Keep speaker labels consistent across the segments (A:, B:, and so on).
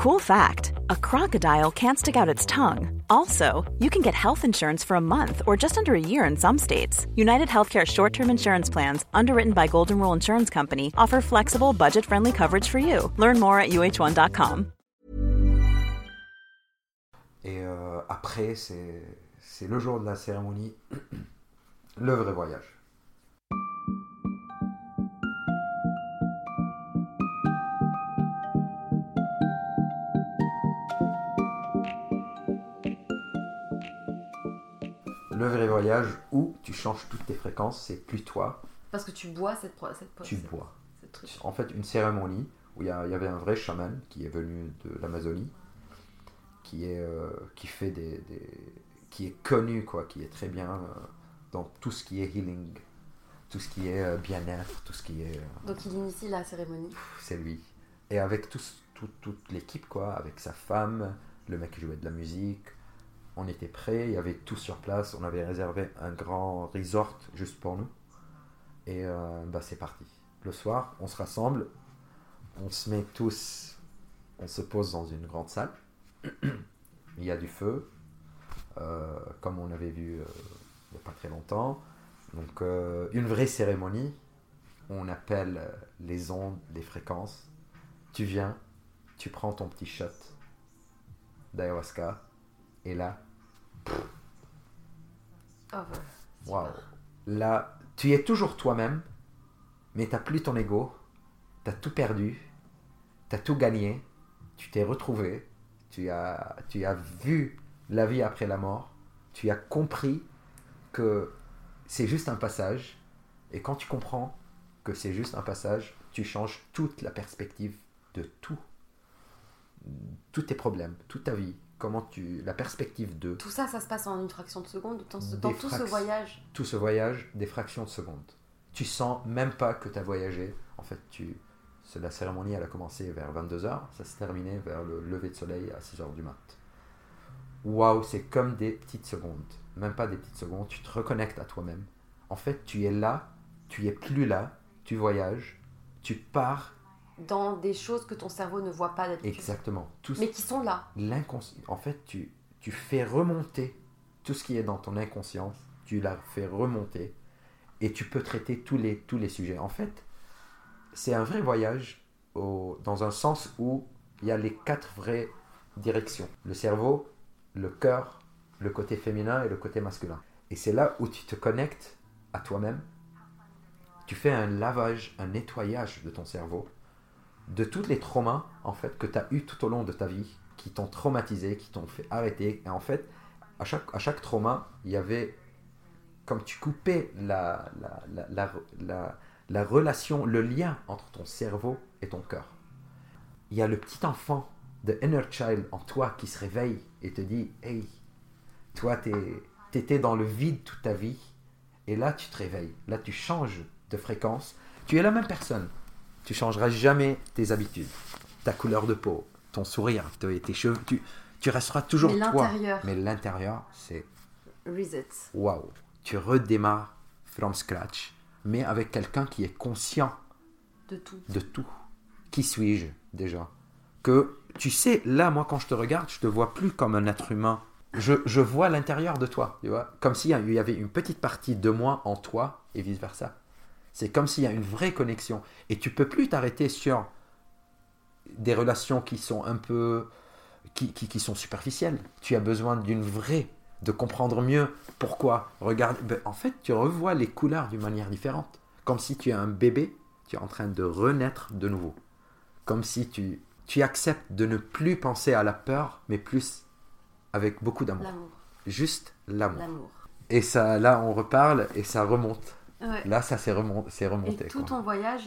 A: Cool fact a crocodile can't stick out its tongue. Also, you can get health insurance for a month or just under a year in some states. United Healthcare short term insurance plans, underwritten by Golden Rule Insurance Company, offer flexible, budget friendly coverage for you. Learn more at uh1.com.
B: Et euh, après, c'est le jour de la cérémonie, le vrai voyage. Où tu changes toutes tes fréquences, c'est plus toi,
C: Parce que tu bois cette, cette
B: tu
C: cette-
B: bois.
C: cette truc.
B: En fait, une cérémonie où il y, avait un vrai chaman qui est venu de l'Amazonie, qui est euh, qui fait des, des- qui est connu quoi, qui est très bien euh, dans tout ce qui est healing, tout ce qui est euh, bien-être, tout ce qui est
C: Donc il initie la cérémonie.
B: c'est lui. Et avec tous- tout- toute l'équipe, quoi, avec sa femme, le mec qui jouait de la musique, on était prêts, il y avait tout sur place, on avait réservé un grand resort juste pour nous. Et euh, bah, c'est parti. Le soir, on se rassemble, on se met tous, on se pose dans une grande salle, il y a du feu, euh, comme on avait vu euh, il n'y a pas très longtemps. Donc une vraie cérémonie, on appelle les ondes, les fréquences. Tu viens, tu prends ton petit shot d'ayahuasca, et là,
C: Oh,
B: là, tu es toujours toi-même, mais t'as plus ton ego, t'as tout perdu, t'as tout gagné, tu t'es retrouvé, tu as, tu as vu la vie après la mort, tu as compris que c'est juste un passage, et quand tu comprends que c'est juste un passage, tu changes toute la perspective de tout, tous tes problèmes, toute ta vie, comment tu, la perspective de
C: Tout ça, ça se passe en une fraction de seconde dans, tout ce voyage.
B: tout ce voyage des fractions de secondes. Tu sens même pas que tu as voyagé. En fait, tu, la cérémonie, elle a commencé vers 22h, ça s'est terminé vers le lever de soleil à 6h du mat. Waouh, c'est comme des petites secondes. Même pas des petites secondes, tu te reconnectes à toi-même. En fait, tu es là, tu es plus là, tu voyages, tu pars
C: Dans des choses que ton cerveau ne voit pas d'habitude.
B: exactement. Tout
C: Mais qui sont là.
B: l'inconscient. En fait, tu, tu fais remonter tout ce qui est dans ton inconscience, tu la fais remonter et tu peux traiter tous les, tous les sujets. En fait, c'est un vrai voyage au- dans un sens où il y a les quatre vraies directions. Le cerveau, le cœur, le côté féminin et le côté masculin. Et c'est là où tu te connectes à toi-même. Tu fais un lavage, un nettoyage de ton cerveau de tous les traumas en fait que tu as eu tout au long de ta vie qui t'ont traumatisé, qui t'ont fait arrêter et en fait à chaque, à chaque trauma il y avait comme tu coupais la, la, la, la, la- la relation, le lien entre ton cerveau et ton cœur. Il y a le petit enfant, the inner child en toi qui se réveille et te dit Hey, toi, tu étais dans le vide toute ta vie et là, tu te réveilles. Là, tu changes de fréquence. Tu es la même personne. Tu changeras jamais tes habitudes, ta couleur de peau, ton sourire, tes, tes cheveux. Tu, tu resteras toujours
C: Mais
B: toi.
C: l'intérieur.
B: Mais l'intérieur, c'est
C: Reset.
B: waouh. Tu redémarres from scratch, mais avec quelqu'un qui est conscient
C: De tout.
B: de tout. Qui suis-je déjà? Que tu sais, là, moi, quand je te regarde, je te vois plus comme un être humain. Je, je vois l'intérieur de toi, tu vois? Comme s'il y avait une petite partie de moi en toi et vice-versa. C'est comme s'il y a une vraie connexion. Et tu peux plus t'arrêter sur des relations qui sont un peu. qui, qui, qui sont superficielles. Tu as besoin d'une vraie, de comprendre mieux pourquoi. Regarde, ben, en fait, tu revois les couleurs d'une manière différente. Comme si tu es un bébé, tu es en train de renaître de nouveau. Comme si tu, tu acceptes de ne plus penser à la peur, mais plus avec beaucoup d'amour. Juste l'amour.
C: L'amour.
B: Et ça, là, on reparle et ça remonte.
C: Ouais.
B: Là, ça s'est remon- c'est
C: Et
B: remonté.
C: tout
B: quoi.
C: ton voyage.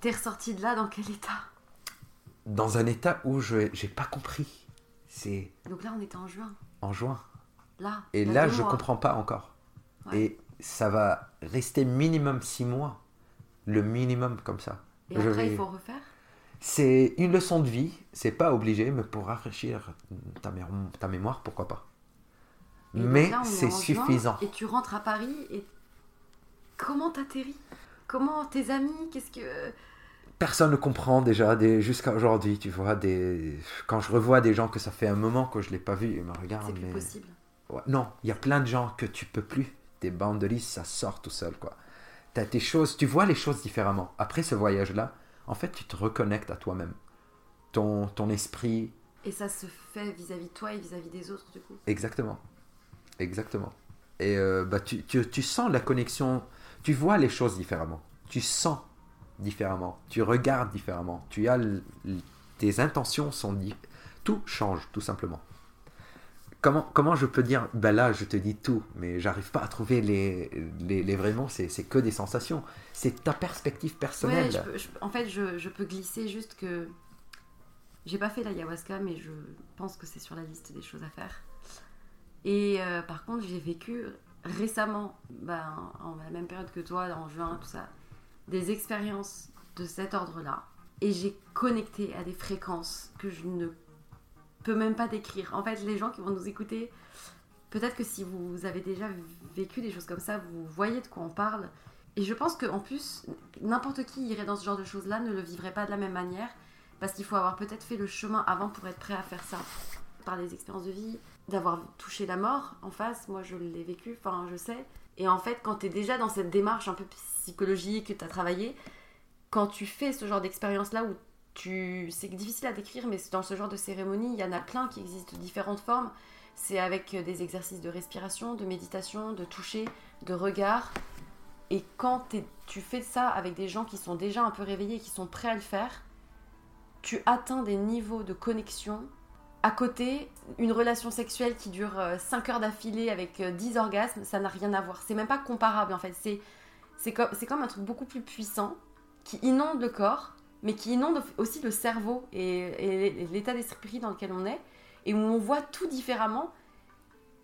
C: T'es ressorti de là dans quel état?
B: Dans un état où je j'ai pas compris. C'est
C: Donc là, on était en juin.
B: en juin.
C: Là.
B: Et là, je
C: mois.
B: comprends pas encore.
C: Ouais.
B: Et ça va rester minimum six mois. Le minimum comme ça.
C: Et
B: Je
C: après,
B: vais-
C: il faut refaire?
B: C'est une leçon de vie. C'est pas obligé, mais pour rafraîchir ta, mé- ta mémoire, pourquoi pas.
C: Et
B: mais c'est suffisant.
C: Et tu rentres à Paris et comment t'atterris? Comment tes amis Qu'est-ce que
B: personne ne comprend déjà jusqu'à aujourd'hui, tu vois. Des... Quand je revois des gens que ça fait un moment que je ne l'ai pas vu, ils me regardent.
C: C'est plus
B: mais...
C: possible.
B: Ouais, non, il y a plein de gens que tu peux plus. Tes boundaries, ça sort tout seul, quoi. T'as tes choses, tu vois les choses différemment. Après ce voyage-là, en fait, tu te reconnectes à toi-même. Ton, ton esprit,
C: Et ça se fait vis-à-vis de toi et vis-à-vis des autres, du coup?
B: exactement. Exactement. Et euh, bah, tu, tu, tu sens la connexion, tu vois les choses différemment. Tu sens différemment. Tu regardes différemment. Tu as tes intentions sont tout change tout simplement. Comment, comment je peux dire ben là je te dis tout mais j'arrive pas à trouver les, les, vrais mots c'est que des sensations c'est ta perspective personnelle
C: en fait, je, je peux glisser juste que j'ai pas fait l'ayahuasca, mais je pense que c'est sur la liste des choses à faire. Et euh, par contre, j'ai vécu récemment, ben, en la même période que toi, en juin, tout ça, des expériences de cet ordre-là. Et j'ai connecté à des fréquences que je ne peux même pas décrire. En fait, les gens qui vont nous écouter, peut-être que si vous avez déjà vécu des choses comme ça, vous voyez de quoi on parle. Et je pense qu'en plus, n'importe qui irait dans ce genre de choses-là ne le vivrait pas de la même manière, parce qu'il faut avoir peut-être fait le chemin avant pour être prêt à faire ça, par les expériences de vie, d'avoir touché la mort en face, moi je l'ai vécu, enfin je sais. Et en fait, quand tu es déjà dans cette démarche un peu psychologique, que tu as travaillé, quand tu fais ce genre d'expérience-là où tu... C'est difficile à décrire, mais dans ce genre de cérémonie, il y en a plein qui existent de différentes formes. C'est avec des exercices de respiration, de méditation, de toucher, de regard. Et quand tu fais ça avec des gens qui sont déjà un peu réveillés, qui sont prêts à le faire, tu atteins des niveaux de connexion. À côté, une relation sexuelle qui dure 5 heures d'affilée avec euh, 10 orgasmes, ça n'a rien à voir. C'est même pas comparable en fait. C'est c'est comme, c'est comme un truc beaucoup plus puissant qui inonde le corps, mais qui inonde aussi le cerveau et, l'état d'esprit dans lequel on est, et où on voit tout différemment.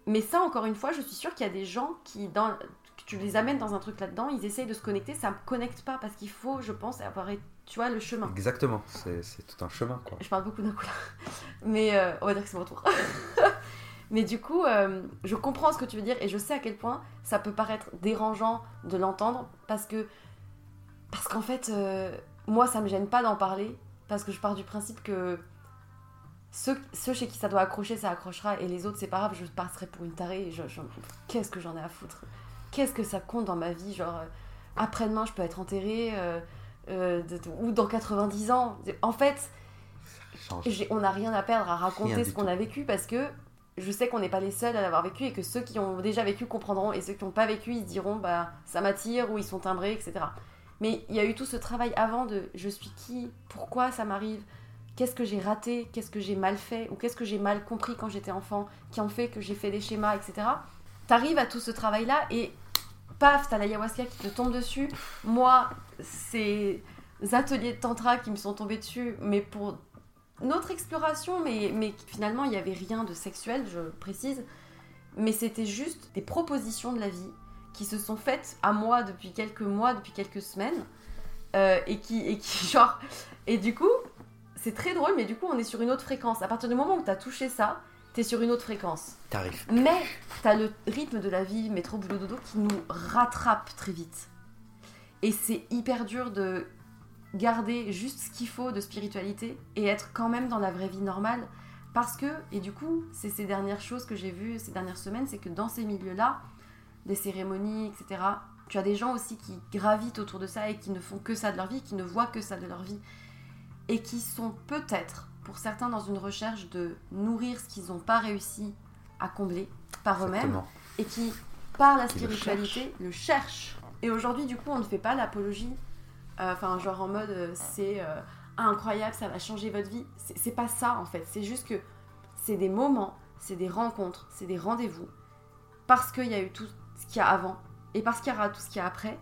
C: Mais ça, encore une fois, je suis sûre qu'il y a des gens qui, dans, tu les amènes dans un truc là-dedans, ils essayent de se connecter, ça me connecte pas parce qu'il faut, je pense, avoir, tu vois, le chemin.
B: exactement c'est tout un chemin quoi
C: Je parle beaucoup d'un coup là. Mais euh, on va dire que c'est mon tour. Mais du coup, euh, je comprends ce que tu veux dire et je sais à quel point ça peut paraître dérangeant de l'entendre parce que. Parce qu'en fait, euh, moi, ça me gêne pas d'en parler parce que je pars du principe que ceux, ceux chez qui ça doit accrocher, ça accrochera et les autres, c'est pas grave, je passerai pour une tarée. et je- je- Qu'est-ce que j'en ai à foutre? Qu'est-ce que ça compte dans ma vie? Genre, après-demain, je peux être enterrée euh, de- ou dans 90 ans. En fait, on n'a rien à perdre à raconter ce qu'on a vécu parce que je sais qu'on n'est pas les seuls à l'avoir vécu et que ceux qui ont déjà vécu comprendront et ceux qui n'ont pas vécu ils diront bah ça m'attire ou ils sont timbrés etc. Mais il y a eu tout ce travail avant de je suis qui, pourquoi ça m'arrive, qu'est-ce que j'ai raté, qu'est-ce que j'ai mal fait? Ou qu'est-ce que j'ai mal compris quand j'étais enfant qui ont fait que j'ai fait des schémas etc. T'arrives à tout ce travail là et paf t'as l'ayahuasca qui te tombe dessus. Moi ces ateliers de tantra qui me sont tombés dessus mais pour notre exploration, mais, mais finalement, il n'y avait rien de sexuel, je précise. Mais c'était juste des propositions de la vie qui se sont faites à moi depuis quelques mois, depuis quelques semaines. euh, et, qui, et qui, genre. Et du coup, c'est très drôle, mais du coup, on est sur une autre fréquence. À partir du moment où tu as touché ça, sur une autre fréquence.
B: T'arrives.
C: Mais t'as le rythme de la vie, métro, boulot, dodo, qui nous rattrape très vite. Et c'est hyper dur de garder juste ce qu'il faut de spiritualité et être quand même dans la vraie vie normale. Parce que, et du coup, c'est ces dernières choses que j'ai vues ces dernières semaines, c'est que dans ces milieux-là, des cérémonies, etc., tu as des gens aussi qui gravitent autour de ça et qui ne font que ça de leur vie, qui ne voient que ça de leur vie. Et qui sont peut-être, pour certains, dans une recherche de nourrir ce qu'ils n'ont pas réussi à combler par eux-mêmes et qui, par la spiritualité, le cherchent. Et aujourd'hui, du coup, on ne fait pas l'apologie, euh, enfin, genre en mode euh, c'est euh, incroyable, ça va changer votre vie. C'est pas ça en fait, c'est juste que c'est des moments, c'est des rencontres, c'est des rendez-vous, parce qu'il y a eu tout ce qu'il y a avant et parce qu'il y aura tout ce qu'il y a après.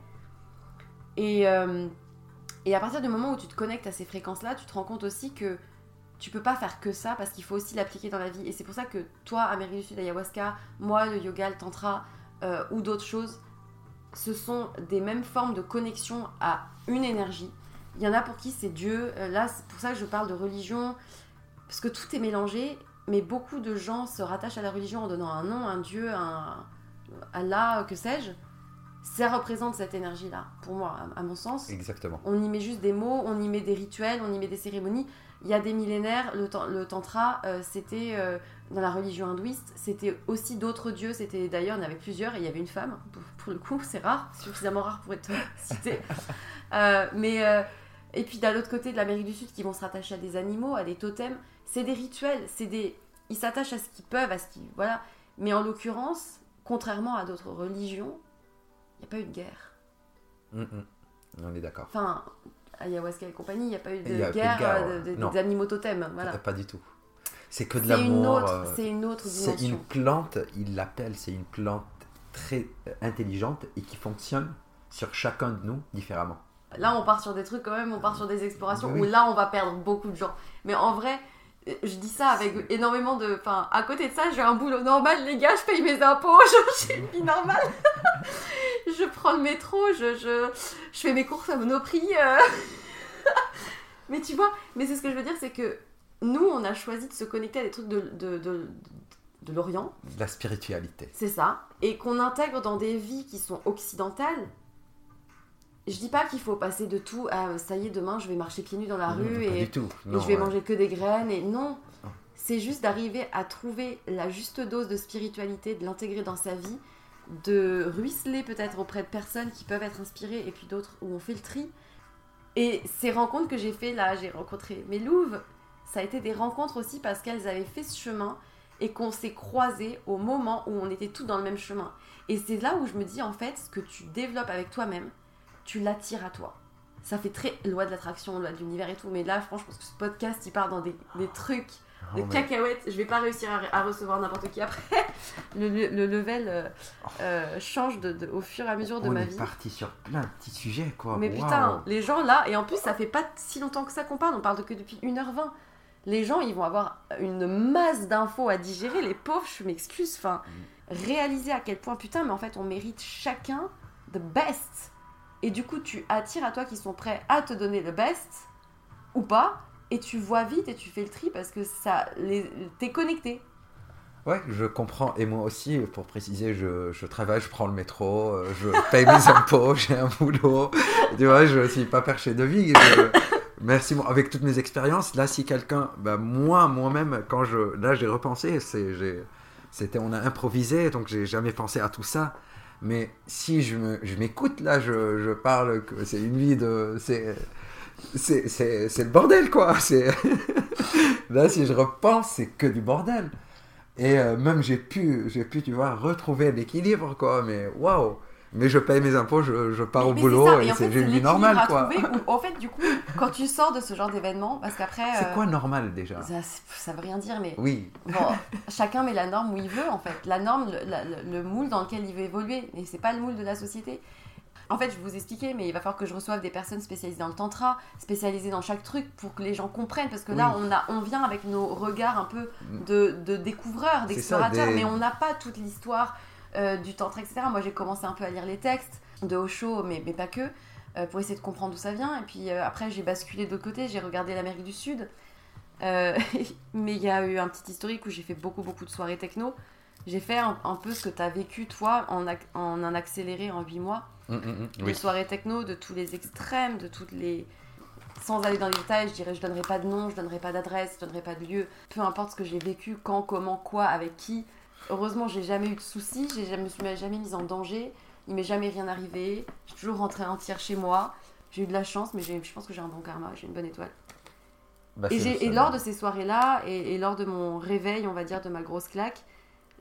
C: Et, euh, et à partir du moment où tu te connectes à ces fréquences-là, tu te rends compte aussi que tu peux pas faire que ça parce qu'il faut aussi l'appliquer dans la vie. Et c'est pour ça que toi, Amérique du Sud, ayahuasca, moi, le yoga, le tantra euh, ou d'autres choses, ce sont des mêmes formes de connexion à une énergie. Il y en a pour qui c'est Dieu. Euh, Là, c'est pour ça que je parle de religion, parce que tout est mélangé, mais beaucoup de gens se rattachent à la religion en donnant un nom, un Dieu, un Allah, que sais-je. ça représente cette énergie-là, pour moi, à, à mon sens.
B: Exactement.
C: On y met juste des mots, on y met des rituels, on y met des cérémonies. Il y a des millénaires, le, tan- le tantra, euh, c'était euh, dans la religion hindouiste, c'était aussi d'autres dieux. C'était d'ailleurs, il y en avait plusieurs et il y avait une femme. Pour, pour le coup, c'est rare, suffisamment rare pour être cité. Euh, mais et puis d'un l'autre côté de l'Amérique du Sud, qui vont se rattacher à des animaux, à des totems. C'est des rituels, c'est des, ils s'attachent à ce qu'ils peuvent, à ce qu'ils voilà. Mais en l'occurrence, contrairement à d'autres religions, il n'y a pas eu de guerre.
B: Mm, mm. On est d'accord.
C: Enfin, ayahuasca et compagnie, il n'y a pas eu de guerre,
B: guerre, ouais.
C: de- de-
B: Non.
C: d'animaux totems. Voilà.
B: Pas du tout. C'est que de l'amour. euh,
C: c'est une autre
B: C'est une
C: dimension.
B: plante, il l'appelle, c'est une plante très euh, intelligente et qui fonctionne sur chacun de nous différemment.
C: Là, on part sur des trucs quand même, on part sur des explorations
B: Oui.
C: où là, on va perdre beaucoup de gens. Mais en vrai, euh, je dis ça avec énormément de. Enfin, à côté de ça, j'ai un boulot normal, les gars, je paye mes impôts, je- j'ai une vie normale. je prends le métro, je, je, je fais mes courses à Monoprix. euh. mais tu vois, mais c'est ce que je veux dire, c'est que nous, on a choisi de se connecter à des trucs de, de, de, de l'Orient.
B: La spiritualité.
C: C'est ça. Et qu'on intègre dans des vies qui sont occidentales. Je dis pas qu'il faut passer de tout à ça y est, demain je vais marcher pieds nus dans la
B: Non,
C: rue et,
B: tout.
C: et je vais
B: ouais.
C: manger que des graines. Et non,
B: Non.
C: c'est juste d'arriver à trouver la juste dose de spiritualité, de l'intégrer dans sa vie, de ruisseler peut-être auprès de personnes qui peuvent être inspirées et puis d'autres où on fait le tri. Et ces rencontres que j'ai fait là, j'ai rencontré mes louves, ça a été des rencontres aussi parce qu'elles avaient fait ce chemin et qu'on s'est croisés au moment où on était tous dans le même chemin. Et c'est là où je me dis en fait, ce que tu développes avec toi-même, tu l'attires à toi. Ça fait très loi de l'attraction, loi de l'univers et tout, mais là, franchement, je pense que ce podcast, il part dans des, des trucs,
B: Oh,
C: des
B: mais-
C: cacahuètes. Je vais pas réussir à, à recevoir n'importe qui après. Le, le- le level euh, euh, change de, de- au fur et à mesure de
B: on
C: ma
B: est
C: vie.
B: parti sur plein de petits sujets, quoi.
C: Mais putain, les gens là, et en plus ça fait pas si longtemps que ça qu'on parle, on parle de que depuis 1h20. Les gens ils vont avoir une masse d'infos à digérer, les pauvres, je m'excuse, enfin, réaliser à quel point putain, mais en fait on mérite chacun the best. Et du coup tu attires à toi qui sont prêts à te donner le best, ou pas, et tu vois vite et tu fais le tri parce que ça, t'es connecté.
B: Ouais, je comprends. Et moi aussi, pour préciser, je, je travaille, je prends le métro, euh, je paye mes impôts, j'ai un boulot. Tu vois, je suis pas perché de vie. je- Merci, avec toutes mes expériences. Là, si quelqu'un, bah, moi, moi-même, quand je, là, j'ai repensé, c'était, on a improvisé, donc j'ai jamais pensé à tout ça. Mais si je, je m'écoute, là, je, je parle que c'est une vie de, c'est, le bordel, quoi. C'est, là, si je repense, c'est que du bordel. Et euh, même j'ai pu, j'ai pu, tu vois, retrouver l'équilibre, quoi. Mais waouh! Mais je paye mes impôts, je, je pars au
C: Mais
B: boulot
C: ça,
B: et
C: en
B: c'est une vie normale, quoi.
C: où, en fait, du coup, quand tu sors de ce genre d'événement, parce qu'après.
B: C'est
C: euh,
B: quoi normal déjà?
C: ça, ça veut rien dire, mais
B: Oui,
C: Bon, chacun met la norme où il veut, en fait. La norme, le, la- le- le moule dans lequel il veut évoluer. Mais c'est pas le moule de la société. En fait, je vais vous expliquer, mais il va falloir que je reçoive des personnes spécialisées dans le tantra, spécialisées dans chaque truc, pour que les gens comprennent. Parce que là,
B: Oui.
C: on, a, on vient avec nos regards un peu de, de découvreurs, d'explorateurs,
B: des-
C: mais on n'a pas toute l'histoire euh, du tantra, etc. Moi, j'ai commencé un peu à lire les textes de Osho, mais, mais pas que, euh, pour essayer de comprendre d'où ça vient. Et puis euh, après, j'ai basculé de l'autre côté, j'ai regardé l'Amérique du Sud. Mais il y a eu un petit historique où j'ai fait beaucoup, beaucoup de soirées techno. J'ai fait un, un peu ce que tu as vécu, toi, en, en un accéléré en 8 mois.
B: Oui.
C: soirées techno, de tous les extrêmes, de toutes les. Sans aller dans les détails, je dirais je donnerai pas de nom, je donnerai pas d'adresse, je donnerai pas de lieu. Peu importe ce que j'ai vécu, quand, comment, quoi, avec qui. Heureusement, j'ai jamais eu de soucis, je me suis jamais mise en danger, il m'est jamais rien arrivé. J'ai toujours rentré entière chez moi. J'ai eu de la chance, mais je pense que j'ai un bon karma, j'ai une bonne étoile.
B: Bah,
C: Et, lors de ces soirées-là, et, et lors de mon réveil, on va dire, de ma grosse claque,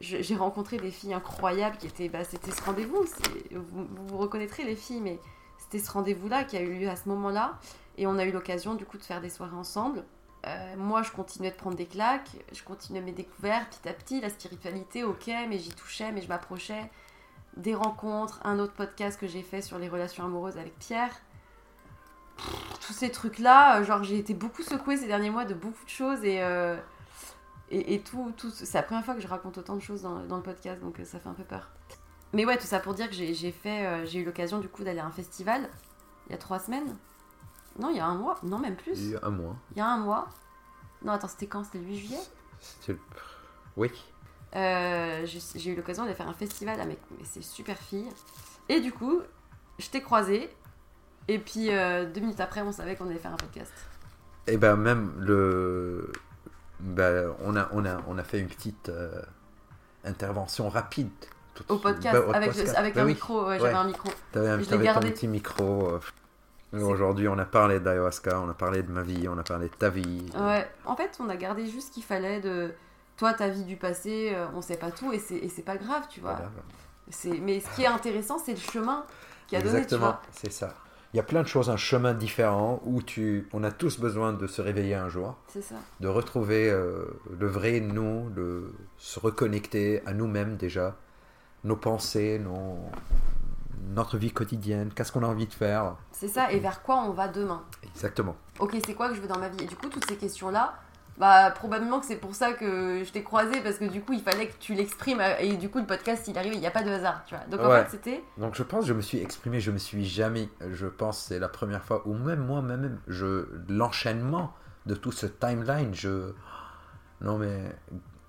C: j'ai rencontré des filles incroyables qui étaient. Bah, c'était ce rendez-vous. vous vous reconnaîtrez les filles, mais c'était ce rendez-vous-là qui a eu lieu à ce moment-là. Et on a eu l'occasion, du coup, de faire des soirées ensemble. Euh, moi, je continuais de prendre des claques, je continuais mes découvertes petit à petit. La spiritualité, ok, mais j'y touchais, mais je m'approchais. Des rencontres, un autre podcast que j'ai fait sur les relations amoureuses avec Pierre tous ces trucs-là, euh, genre j'ai été beaucoup secouée ces derniers mois de beaucoup de choses et, euh, et, et tout, tout c'est la première fois que je raconte autant de choses dans, dans le podcast, donc euh, ça fait un peu peur. Mais ouais, tout ça pour dire que j'ai fait, euh, j'ai eu l'occasion du coup d'aller à un festival il y a trois semaines. Non, il y a un mois, non même plus.
B: Il y a un mois.
C: Il y a un mois. Non, attends, c'était quand? C'était le 8 juillet?
B: C'était le- Oui.
C: Euh, j'ai eu l'occasion d'aller faire un festival avec ces super filles Et du coup, je t'ai croisé. Et puis, euh, deux minutes après, on savait qu'on allait faire un podcast.
B: Et ben même le, ben, on a on a on a fait une petite euh, intervention rapide. tout
C: Au podcast,
B: Ben, au
C: avec, le-
B: podcast.
C: avec
B: Ben
C: un
B: oui.
C: micro. Ouais, j'avais
B: Ouais.
C: un micro.
B: T'avais un- ton petit micro. euh, Aujourd'hui, on a parlé d'ayahuasca, on a parlé de ma vie, on a parlé de ta vie.
C: Ouais. En fait, on a gardé juste ce qu'il fallait de. Toi, ta vie du passé, euh, on sait pas tout et c'est pas grave, tu vois.
B: Voilà.
C: Mais ce qui est intéressant, c'est le chemin qui a donné, tu
B: Exactement, c'est ça. Il y a plein de choses, un chemin différent où tu, on a tous besoin de se réveiller un jour,
C: C'est ça.
B: de retrouver euh, le vrai nous, de se reconnecter à nous-mêmes déjà, nos pensées, nos, notre vie quotidienne, qu'est-ce qu'on a envie de faire.
C: C'est ça. Et vers quoi on va demain
B: Exactement.
C: Ok, c'est quoi que je veux dans ma vie? Et du coup, toutes ces questions-là, bah probablement que c'est pour ça que je t'ai croisé parce que du coup, il fallait que tu l'exprimes et du coup, le podcast, il arrive, il n'y a pas de hasard, tu vois. Donc en fait, c'était.
B: Donc je pense que je me suis exprimé, je me suis jamais, je pense c'est la première fois, ou même moi même, je l'enchaînement de tout ce timeline, je non mais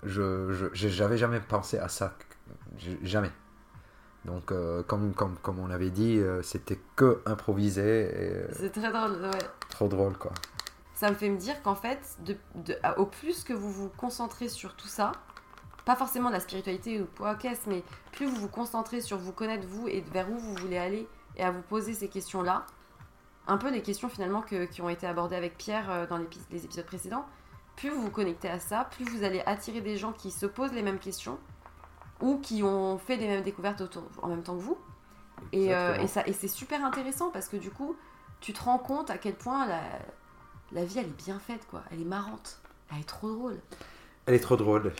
B: je j'avais jamais pensé à ça, jamais. Donc euh, comme comme comme on l'avait dit, euh, c'était que improvisé et euh,
C: C'est très drôle, ouais.
B: trop drôle quoi.
C: Ça me fait me dire qu'en fait, de, de- à- au plus que vous vous concentrez sur tout ça, pas forcément de la spiritualité ou quoi qu'est-ce, mais plus vous vous concentrez sur vous connaître vous et vers où vous voulez aller et à vous poser ces questions-là, un peu les questions finalement que- qui ont été abordées avec Pierre euh, dans les épisodes précédents, plus vous vous connectez à ça, plus vous allez attirer des gens qui se posent les mêmes questions ou qui ont fait les mêmes découvertes autour, en même temps que vous. Et, euh, et c'est super intéressant parce que du coup, tu te rends compte à quel point la, la vie, elle est bien faite, quoi. Elle est marrante. Elle est trop drôle.
B: Elle est trop drôle.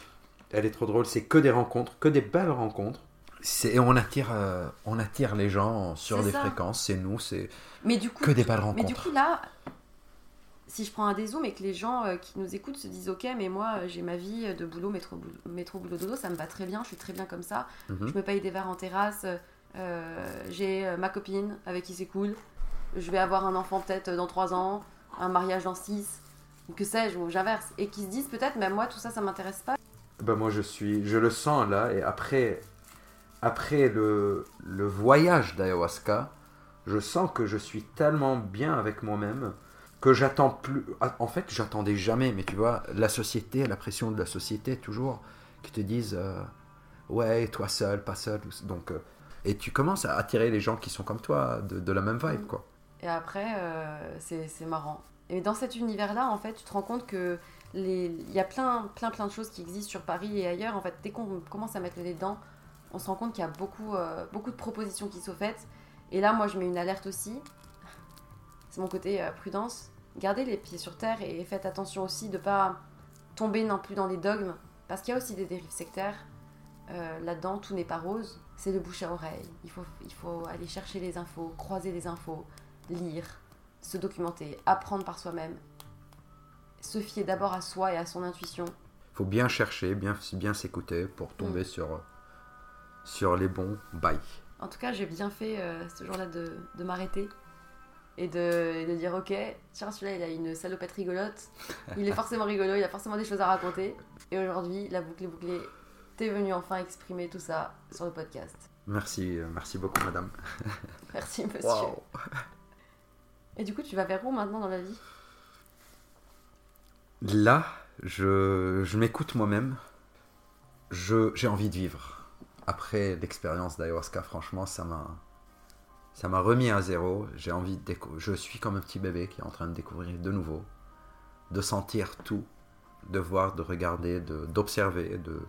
B: Elle est trop drôle. C'est que des rencontres, que des belles rencontres. C'est et on attire euh, on attire les gens sur des
C: ça.
B: fréquences. C'est nous, c'est
C: Mais du coup,
B: que des belles
C: mais
B: rencontres.
C: du coup là, si je prends un dézoom et que les gens euh, qui nous écoutent se disent, ok, mais moi, euh, j'ai ma vie de boulot, métro, boulot, métro, boulot, dodo, ça me va très bien, je suis très bien comme ça.
B: Mhm.
C: Je me paye des verres en terrasse, euh, j'ai euh, ma copine avec qui c'est cool. Je vais avoir un enfant peut-être dans 3 ans, un mariage dans 6, ou que sais-je, ou j'inverse. Et qui se disent peut-être, mais moi, tout ça, ça m'intéresse pas.
B: Ben moi je suis, je le sens là et après, après le, le voyage d'ayahuasca, je sens que je suis tellement bien avec moi-même que j'attends plus. ah, En fait, j'attendais jamais, mais tu vois, la société, la pression de la société toujours, qui te disent euh, ouais, toi seul, pas seul, donc euh, et tu commences à attirer les gens qui sont comme toi, de, de la même vibe
C: Mm.
B: quoi.
C: Et après, euh, c'est marrant. Et dans cet univers-là, en fait, tu te rends compte que il y a plein, plein, plein de choses qui existent sur Paris et ailleurs. En fait, dès qu'on commence à mettre le nez dedans, on se rend compte qu'il y a beaucoup, euh, beaucoup de propositions qui sont faites. Et là, moi, je mets une alerte aussi. C'est mon côté euh, prudence. Gardez les pieds sur terre et faites attention aussi de pas tomber non plus dans les dogmes. Parce qu'il y a aussi des dérives sectaires. Là-dedans, tout n'est pas rose. C'est le bouche à oreille. Il faut, il faut aller chercher les infos, croiser les infos, lire, se documenter, apprendre par soi-même. Se fier d'abord à soi et à son intuition.
B: faut bien chercher, bien, bien s'écouter pour tomber sur, sur les bons bails.
C: En tout cas, j'ai bien fait euh, ce jour-là de, de m'arrêter et de, de dire ok, tiens, celui-là il a une salopette rigolote, il est forcément rigolo, il a forcément des choses à raconter. Et aujourd'hui, la boucle est bouclée. T'es venu enfin exprimer tout ça sur le podcast.
B: Merci, euh, merci beaucoup, madame.
C: Merci, monsieur. Et du coup, tu vas vers où maintenant dans la vie?
B: Là, je, je m'écoute moi-même. Je, j'ai envie de vivre. Après l'expérience d'ayahuasca, franchement, ça m'a, ça m'a remis à zéro. J'ai envie de découvrir. Je suis comme un petit bébé qui est en train de découvrir de nouveau, de sentir tout, de voir, de regarder, de, d'observer, de.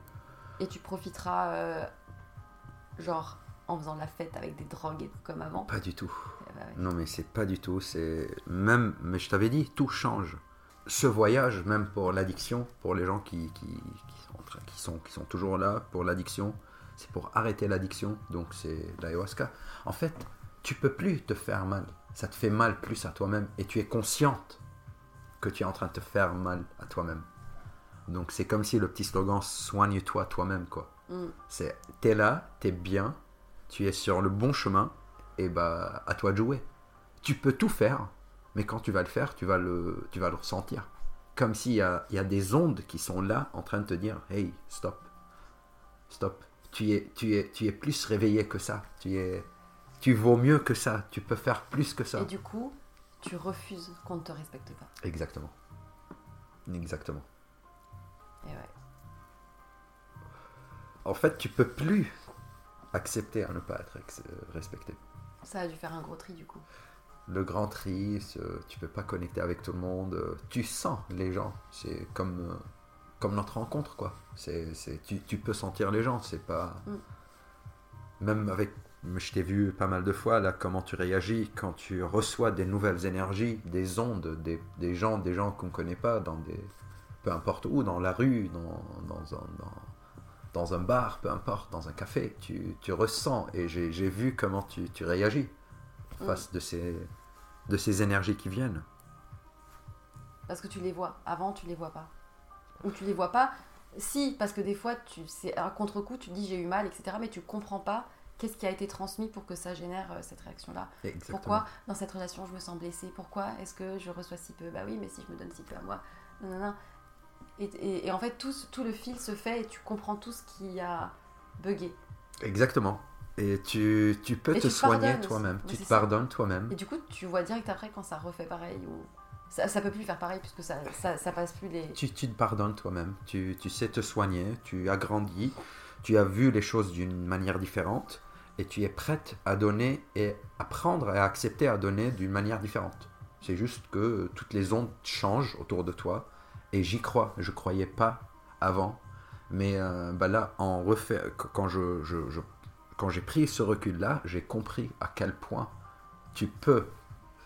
C: Et tu profiteras, euh, genre, en faisant la fête avec des drogues et tout comme avant?
B: Pas du tout.
C: Bah.
B: Non, mais c'est pas du tout. C'est même, mais je t'avais dit, tout change. Ce voyage, même pour l'addiction, pour les gens qui, qui, qui sont, en train- qui, sont, qui sont toujours là pour l'addiction, c'est pour arrêter l'addiction. Donc c'est l'ayahuasca. En fait, tu peux plus te faire mal. Ça te fait mal plus à toi-même et tu es consciente que tu es en train de te faire mal à toi-même. Donc c'est comme si le petit slogan soigne-toi toi-même quoi.
C: Mm.
B: C'est t'es là, t'es bien, tu es sur le bon chemin et bah à toi de jouer. Tu peux tout faire, mais quand tu vas le faire, tu vas le, tu vas le ressentir. Comme s'il y a, il y a des ondes qui sont là en train de te dire Hey, stop, stop. Tu es, tu es, tu es plus réveillé que ça. Tu es, Tu vaux mieux que ça. Tu peux faire plus que ça.
C: Et du coup, tu refuses qu'on ne te respecte pas.
B: Exactement. Exactement.
C: Et ouais.
B: En fait, tu peux plus accepter à ne pas être ex- respecté.
C: Ça a dû faire un gros tri du coup.
B: Le grand tri, tu peux pas connecter avec tout le monde. euh, Tu sens les gens. C'est comme, euh, comme notre rencontre, quoi. C'est, c'est, tu, tu peux sentir les gens. C'est pas.
C: Mm.
B: Même avec. Je t'ai vu pas mal de fois, là, comment tu réagis quand tu reçois des nouvelles énergies, des ondes, des, des gens, des gens qu'on connaît pas, dans des. Peu importe où, dans la rue, dans, dans un. Dans, dans un bar, peu importe, dans un café, tu, tu ressens et j'ai, vu comment tu, tu réagis face de ces, de ces énergies qui viennent.
C: Parce que tu les vois. Avant, tu les vois pas. Ou tu les vois pas. Si, parce que des fois, tu c'est un contre-coup, tu te dis j'ai eu mal, etc. Mais tu comprends pas qu'est-ce qui a été transmis pour que ça génère euh, cette réaction-là. Pourquoi dans cette relation je me sens blessée? Pourquoi est-ce que je reçois si peu? Bah oui, mais si je me donne si peu à moi. Non, non, non. Et, et- et en fait, tout, le fil se fait et tu comprends tout ce qui a bugué.
B: Exactement. Et tu, tu peux
C: Et
B: te
C: tu
B: soigner toi-même. Tu te
C: ça.
B: pardonnes toi-même.
C: Et du coup, tu vois direct après quand ça refait pareil ou. Ça, ça peut plus faire pareil puisque ça, ça, ça passe plus les.
B: Tu, tu te pardonnes toi-même. Tu, tu sais te soigner. Tu as grandi. Tu as vu les choses d'une manière différente. Et tu es prête à donner et apprendre et à accepter à donner d'une manière différente. C'est juste que toutes les ondes changent autour de toi. Et j'y crois. Je croyais pas avant. Mais euh, bah là, en refait, quand je, je- je- quand j'ai pris ce recul-là, j'ai compris à quel point tu peux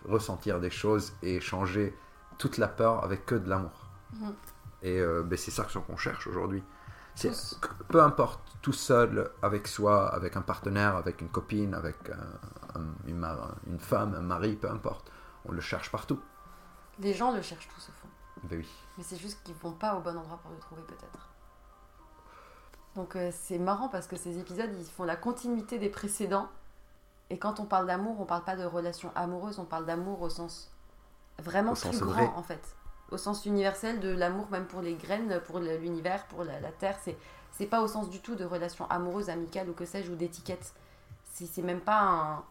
B: ressentir des choses et changer toute la peur avec que de l'amour.
C: Mhm.
B: Et euh, ben, c'est ça qu'on cherche aujourd'hui. C'est peu importe, tout seul, avec soi, avec un partenaire, avec une copine, avec un- un- une, ma- une femme, un mari, peu importe. On le cherche partout.
C: Les gens le cherchent tous au fond.
B: Ben oui.
C: Mais c'est juste qu'ils vont pas au bon endroit pour le trouver peut-être. Donc euh, c'est marrant parce que ces épisodes ils font la continuité des précédents. Et quand on parle d'amour, on parle pas de relation amoureuse, on parle d'amour au sens vraiment
B: Au
C: plus
B: sens
C: grand
B: vrai.
C: en fait. Au sens universel de l'amour même pour les graines, pour l'univers, pour la, la terre. C'est c'est pas au sens du tout de relation amoureuse, amicale ou que sais-je ou d'étiquette. C'est c'est même pas un.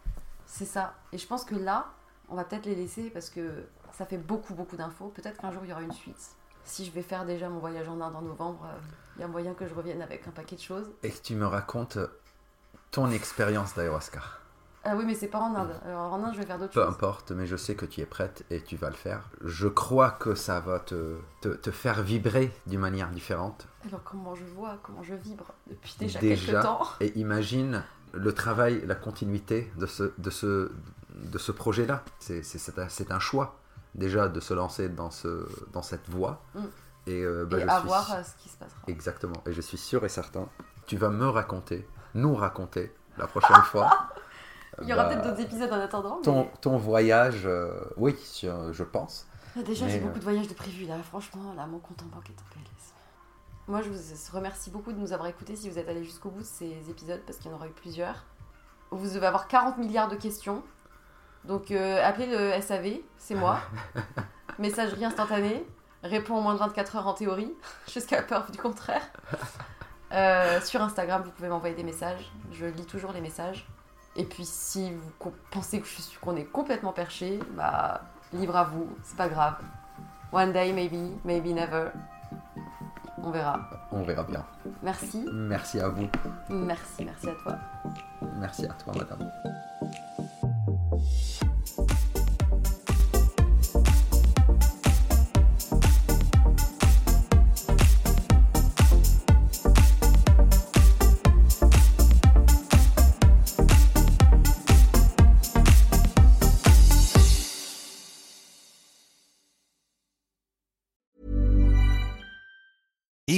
C: C'est ça. Et je pense que là, on va peut-être les laisser parce que ça fait beaucoup, beaucoup d'infos. Peut-être qu'un jour il y aura une suite. Si je vais faire déjà mon voyage en Inde en novembre, euh, il y a moyen que je revienne avec un paquet de choses.
B: Et que tu me racontes ton expérience d'ayahuasca.
C: Ah oui, mais c'est pas en Inde. Alors en Inde, je vais faire d'autres
B: Peu
C: choses.
B: importe, mais je sais que tu es prête et tu vas le faire. Je crois que ça va te, te, te faire vibrer d'une manière différente.
C: Alors comment je vois, comment je vibre depuis déjà,
B: Déjà.
C: quelques temps.
B: Et imagine le travail, la continuité de ce, de ce, de ce projet-là. C'est un choix, déjà, de se lancer dans, ce, dans cette voie.
C: Mm.
B: Et, euh, bah,
C: Et
B: je
C: à
B: suis
C: voir euh, ce qui se passera.
B: Exactement. Et je suis sûr et certain, tu vas me raconter, nous raconter, la prochaine fois.
C: Il y aura
B: bah,
C: peut-être d'autres épisodes en attendant. mais-
B: ton, ton voyage, euh, oui, je, pense.
C: Déjà, j'ai beaucoup de voyages de prévus là. Franchement, là, mon compte en banque est en PLS. Moi, je vous remercie beaucoup de nous avoir écoutés si vous êtes allés jusqu'au bout de ces épisodes parce qu'il y en aura eu plusieurs. Vous devez avoir 40 milliards de questions. Donc, euh, appelez le SAV, c'est moi. Messagerie instantanée. Réponds en moins de 24 heures en théorie, jusqu'à peur du contraire. Euh, sur Instagram, vous pouvez m'envoyer des messages. Je lis toujours les messages. Et puis, si vous pensez que je suis qu'on est complètement perché, bah, libre à vous, c'est pas grave. One day, maybe, maybe never. On verra.
B: On verra bien.
C: Merci,
B: Merci à vous.
C: merci, merci à toi.
B: Merci à toi, madame.